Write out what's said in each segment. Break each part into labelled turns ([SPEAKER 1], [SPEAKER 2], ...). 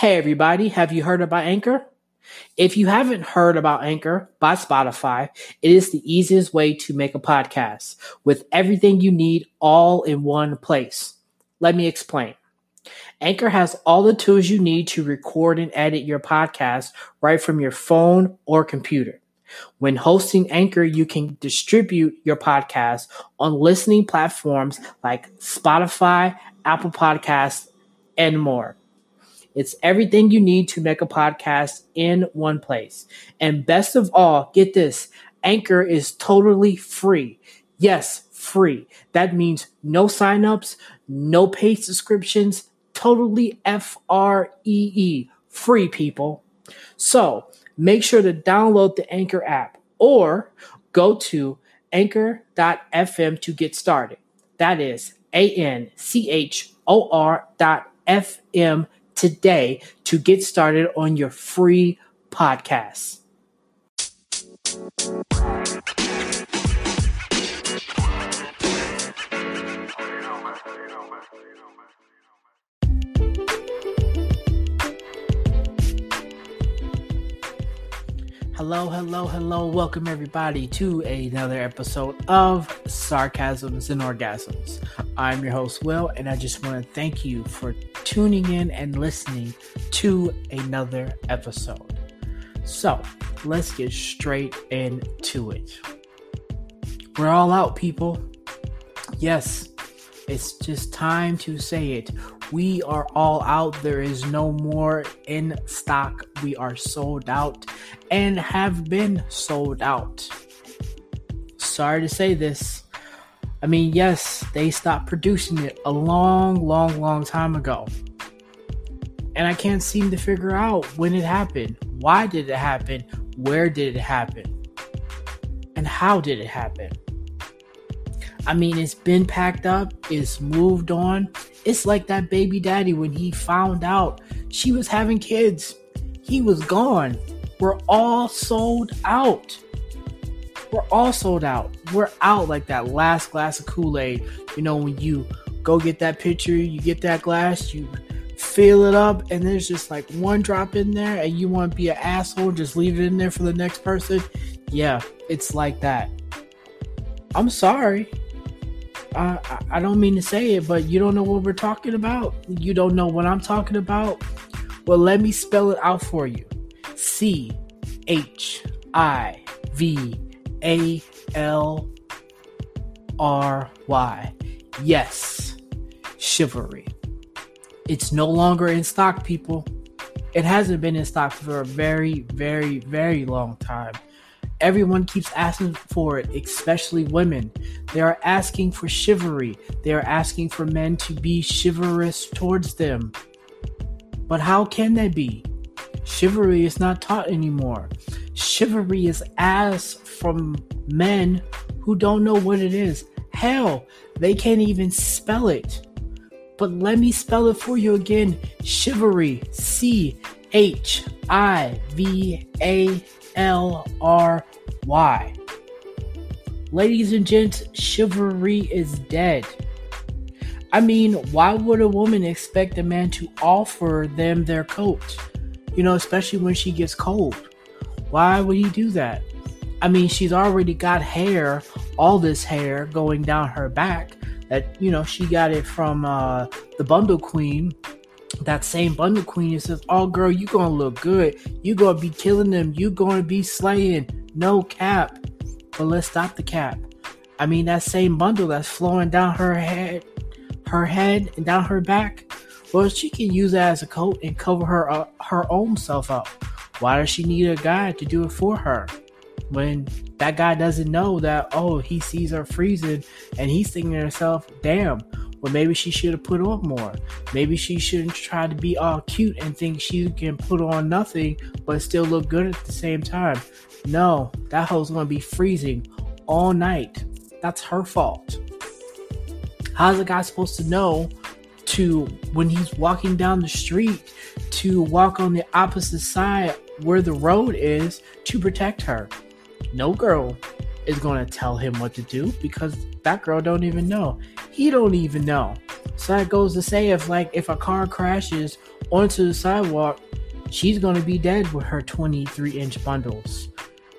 [SPEAKER 1] Hey, everybody, have you heard about Anchor? If you haven't heard about Anchor by Spotify, it is the easiest way to make a podcast with everything you need all in one place. Let me explain. Anchor has all the tools you need to record and edit your podcast right from your phone or computer. When hosting Anchor, you can distribute your podcast on listening platforms like Spotify, Apple Podcasts, and more. It's everything you need to make a podcast in one place. And best of all, get this Anchor is totally free. Yes, free. That means no signups, no paid subscriptions, totally F R E E, free people. So make sure to download the Anchor app or go to anchor.fm to get started. That is A N C H O R dot FM today to get started on your free podcast. Hello, hello, hello. Welcome everybody to another episode of Sarcasms and Orgasms. I'm your host, Will, and I just want to thank you for tuning in and listening to another episode. So, let's get straight into it. We're all out, people. Yes, it's just time to say it. We are all out. There is no more in stock. We are sold out and have been sold out. Sorry to say this. I mean, yes, they stopped producing it a long, long, long time ago. And I can't seem to figure out when it happened. Why did it happen? Where did it happen? And how did it happen? I mean, it's been packed up, it's moved on. It's like that baby daddy when he found out she was having kids. He was gone. We're all sold out. We're all sold out. We're out like that last glass of Kool Aid. You know, when you go get that pitcher, you get that glass, you fill it up, and there's just like one drop in there, and you want to be an asshole, just leave it in there for the next person. Yeah, it's like that. I'm sorry. I, I don't mean to say it, but you don't know what we're talking about. You don't know what I'm talking about. Well, let me spell it out for you C H I V A L R Y. Yes, chivalry. It's no longer in stock, people. It hasn't been in stock for a very, very, very long time. Everyone keeps asking for it, especially women. They are asking for chivalry. They are asking for men to be chivalrous towards them. But how can they be? Chivalry is not taught anymore. Chivalry is asked from men who don't know what it is. Hell, they can't even spell it. But let me spell it for you again. Chivalry, C H I V A L R Y. Ladies and gents, chivalry is dead. I mean, why would a woman expect a man to offer them their coat? You know, especially when she gets cold. Why would he do that? I mean, she's already got hair, all this hair going down her back. That you know, she got it from uh, the Bundle Queen. That same Bundle Queen that says, "Oh, girl, you gonna look good. You gonna be killing them. You gonna be slaying. No cap." But let's stop the cap. I mean, that same bundle that's flowing down her head, her head and down her back. Well, she can use that as a coat and cover her uh, her own self up. Why does she need a guy to do it for her? When that guy doesn't know that, oh, he sees her freezing and he's thinking to himself, damn, well, maybe she should have put on more. Maybe she shouldn't try to be all cute and think she can put on nothing but still look good at the same time. No, that hoe's gonna be freezing all night. That's her fault. How's a guy supposed to know to when he's walking down the street to walk on the opposite side where the road is to protect her? No girl is going to tell him what to do because that girl don't even know. He don't even know. So that goes to say if like if a car crashes onto the sidewalk, she's gonna be dead with her 23 inch bundles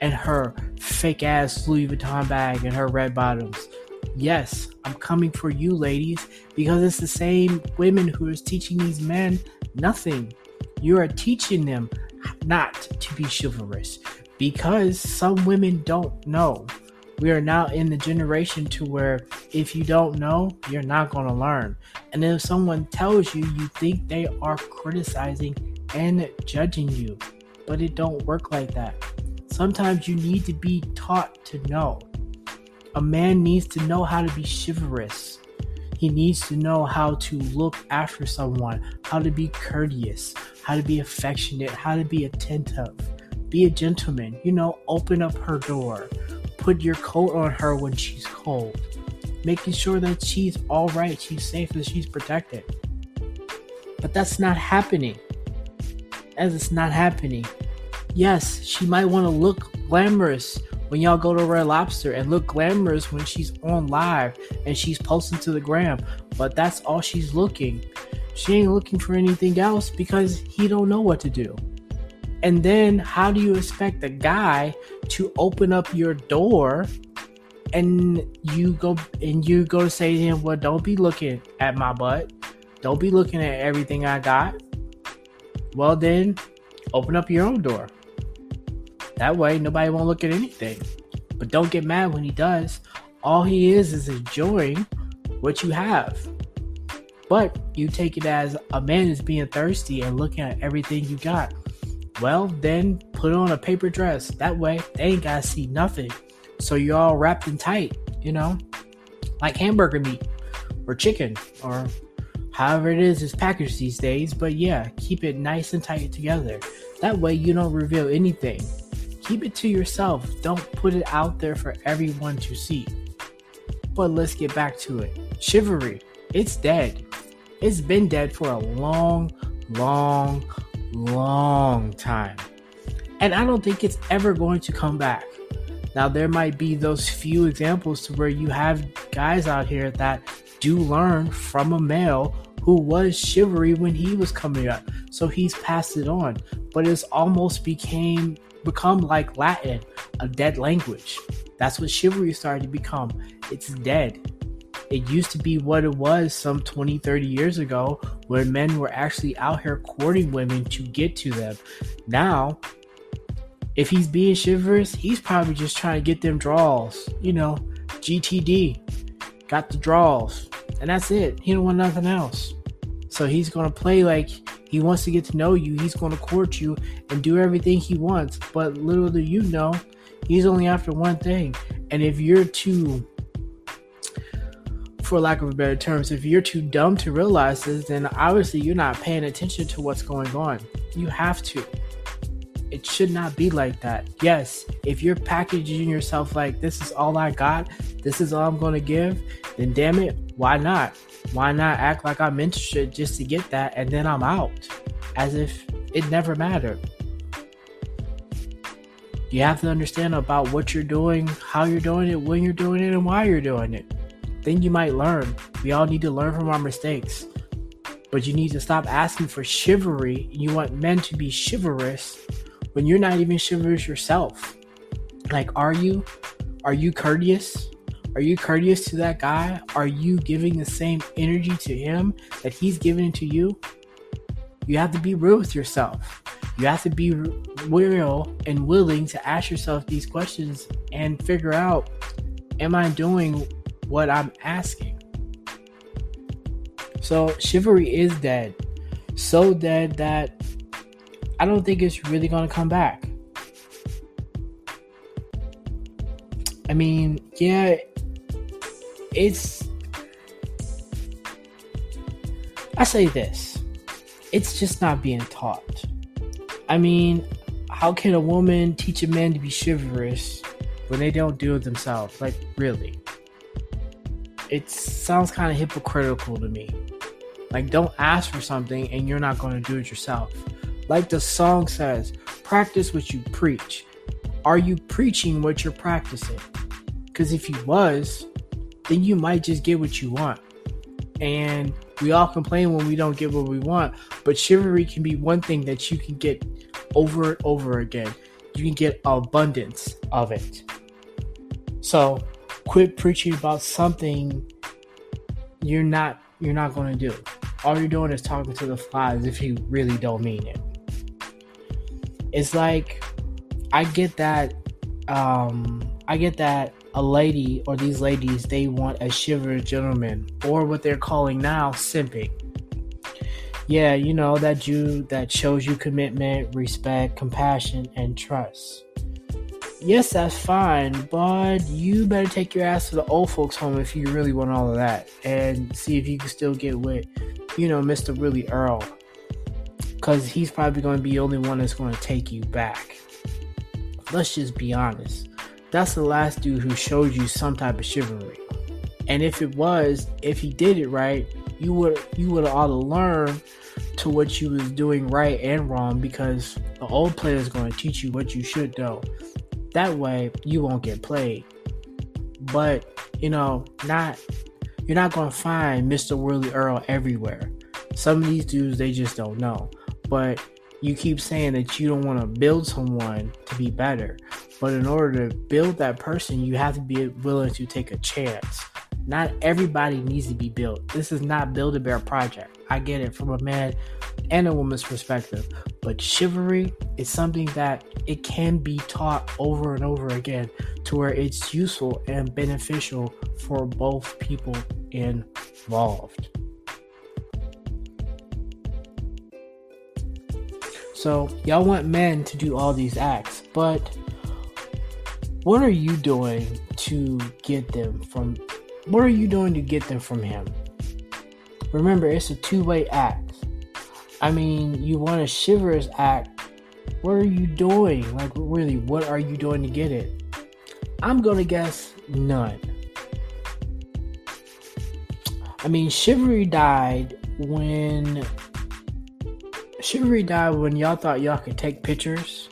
[SPEAKER 1] and her fake ass Louis Vuitton bag and her red bottoms. Yes, I'm coming for you, ladies, because it's the same women who is teaching these men nothing. You are teaching them not to be chivalrous because some women don't know. We are now in the generation to where if you don't know, you're not going to learn. And if someone tells you, you think they are criticizing and judging you. But it don't work like that. Sometimes you need to be taught to know. A man needs to know how to be chivalrous. He needs to know how to look after someone, how to be courteous, how to be affectionate, how to be attentive. Be a gentleman, you know, open up her door. Put your coat on her when she's cold. Making sure that she's all right, she's safe, and she's protected. But that's not happening. As it's not happening. Yes, she might want to look glamorous when y'all go to Red Lobster and look glamorous when she's on live and she's posting to the gram, but that's all she's looking. She ain't looking for anything else because he don't know what to do. And then how do you expect a guy to open up your door and you go and you go to say to him, Well, don't be looking at my butt. Don't be looking at everything I got. Well then, open up your own door. That way nobody won't look at anything. But don't get mad when he does. All he is is enjoying what you have. But you take it as a man is being thirsty and looking at everything you got. Well, then put on a paper dress. That way, they ain't gotta see nothing. So you're all wrapped in tight, you know, like hamburger meat or chicken or however it is is packaged these days. But yeah, keep it nice and tight together. That way, you don't reveal anything. Keep it to yourself. Don't put it out there for everyone to see. But let's get back to it. Chivalry, it's dead. It's been dead for a long, long, long time. And I don't think it's ever going to come back. Now, there might be those few examples to where you have guys out here that do learn from a male who was chivalry when he was coming up. So he's passed it on. But it's almost became become like Latin, a dead language. That's what chivalry started to become. It's dead. It used to be what it was some 20, 30 years ago, where men were actually out here courting women to get to them. Now, if he's being chivalrous, he's probably just trying to get them draws. You know, GTD, got the draws, and that's it. He don't want nothing else. So he's gonna play like he wants to get to know you. He's gonna court you and do everything he wants. But little do you know, he's only after one thing. And if you're too for lack of a better terms, if you're too dumb to realize this, then obviously you're not paying attention to what's going on. You have to. It should not be like that. Yes, if you're packaging yourself like this is all I got, this is all I'm going to give, then damn it, why not? Why not act like I'm interested just to get that and then I'm out? As if it never mattered. You have to understand about what you're doing, how you're doing it, when you're doing it, and why you're doing it then you might learn. We all need to learn from our mistakes. But you need to stop asking for chivalry. You want men to be chivalrous when you're not even chivalrous yourself. Like, are you? Are you courteous? Are you courteous to that guy? Are you giving the same energy to him that he's giving to you? You have to be real with yourself. You have to be real and willing to ask yourself these questions and figure out Am I doing what I'm asking. So chivalry is dead. So dead that I don't think it's really going to come back. I mean, yeah, it's. I say this it's just not being taught. I mean, how can a woman teach a man to be chivalrous when they don't do it themselves? Like, really? It sounds kind of hypocritical to me. Like, don't ask for something and you're not going to do it yourself. Like the song says, practice what you preach. Are you preaching what you're practicing? Because if you was, then you might just get what you want. And We all complain when we don't get what we want, but chivalry can be one thing that you can get over and over again. You can get abundance of it. So quit preaching about something you're not you're not going to do. All you're doing is talking to the flies if you really don't mean it. It's like I get that um I get that a lady or these ladies they want a chivalrous gentleman or what they're calling now simping. Yeah, you know that you that shows you commitment, respect, compassion, and trust. Yes, that's fine, but you better take your ass to the old folks' home if you really want all of that, and see if you can still get with, you know, Mister Willie Earl, because he's probably going to be the only one that's going to take you back. Let's just be honest that's the last dude who showed you some type of chivalry. And if it was, if he did it right, you would you would ought to learn to what you was doing right and wrong because the old player is going to teach you what you should do. That way you won't get played. But you know, not you're not to find Mr. Willie Earl everywhere. Some of these dudes they just don't know. But you keep saying that you don't want to build someone to be better. But in order to build that person, you have to be willing to take a chance. Not everybody needs to be built. This is not Build a Bear project. I get it from a man and a woman's perspective. But chivalry is something that it can be taught over and over again to where it's useful and beneficial for both people involved. So, y'all want men to do all these acts, but what are you doing to get them from what are you doing to get them from him? Remember, it's a two-way act. I mean, you want a chivalrous act. What are you doing? Like really, what are you doing to get it? I'm gonna guess none. I mean, chivalry died when chivalry died when y'all thought y'all could take pictures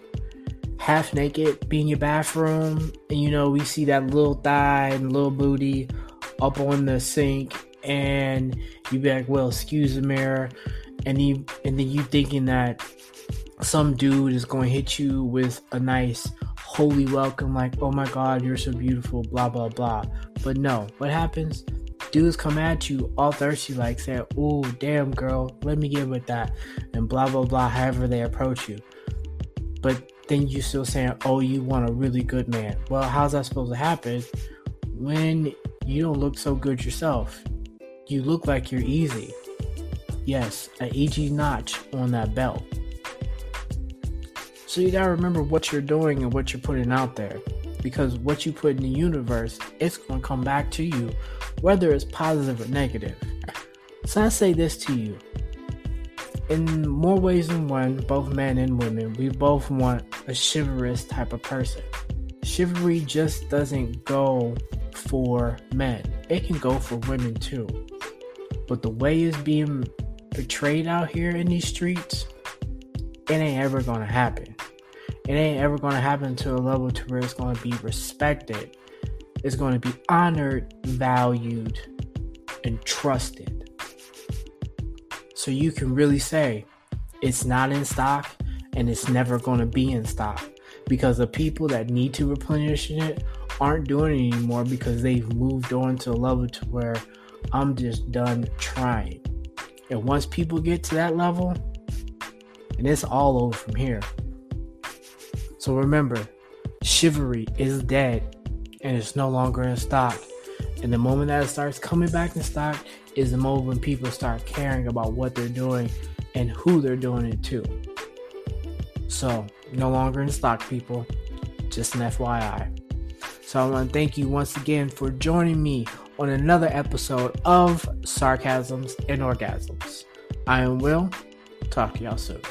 [SPEAKER 1] half naked, be in your bathroom, and you know, we see that little thigh and little booty up on the sink, and you be like, well, excuse the mirror, and you and then you thinking that some dude is going to hit you with a nice holy welcome, like, oh my god, you're so beautiful, blah blah blah. But no, what happens? Dudes come at you all thirsty, like saying, "Oh, damn, girl, let me get with that," and blah blah blah. However they approach you, but then you still saying, oh, you want a really good man. Well, how's that supposed to happen when you don't look so good yourself? You look like you're easy. Yes, an EG notch on that belt. So you gotta remember what you're doing and what you're putting out there. Because what you put in the universe, it's gonna come back to you, whether it's positive or negative. So I say this to you in more ways than one, both men and women, we both want a chivalrous type of person. Chivalry just doesn't go for men, it can go for women too. But the way it's being portrayed out here in these streets, it ain't ever gonna happen. It ain't ever gonna happen to a level to where it's gonna be respected. It's gonna be honored, valued, and trusted. So you can really say it's not in stock and it's never to be in stock because the people that need to replenish it aren't doing it anymore because they've moved on to a level to where I'm just done trying. And once people get to that level, and it's all over from here. So remember, chivalry is dead and it's no longer in stock. And the moment that it starts coming back in stock is the moment when people start caring about what they're doing and who they're doing it to. So, no longer in stock, people. Just an FYI. So, I want to thank you once again for joining me on another episode of Sarcasms and Orgasms. I am Will. Talk to y'all soon.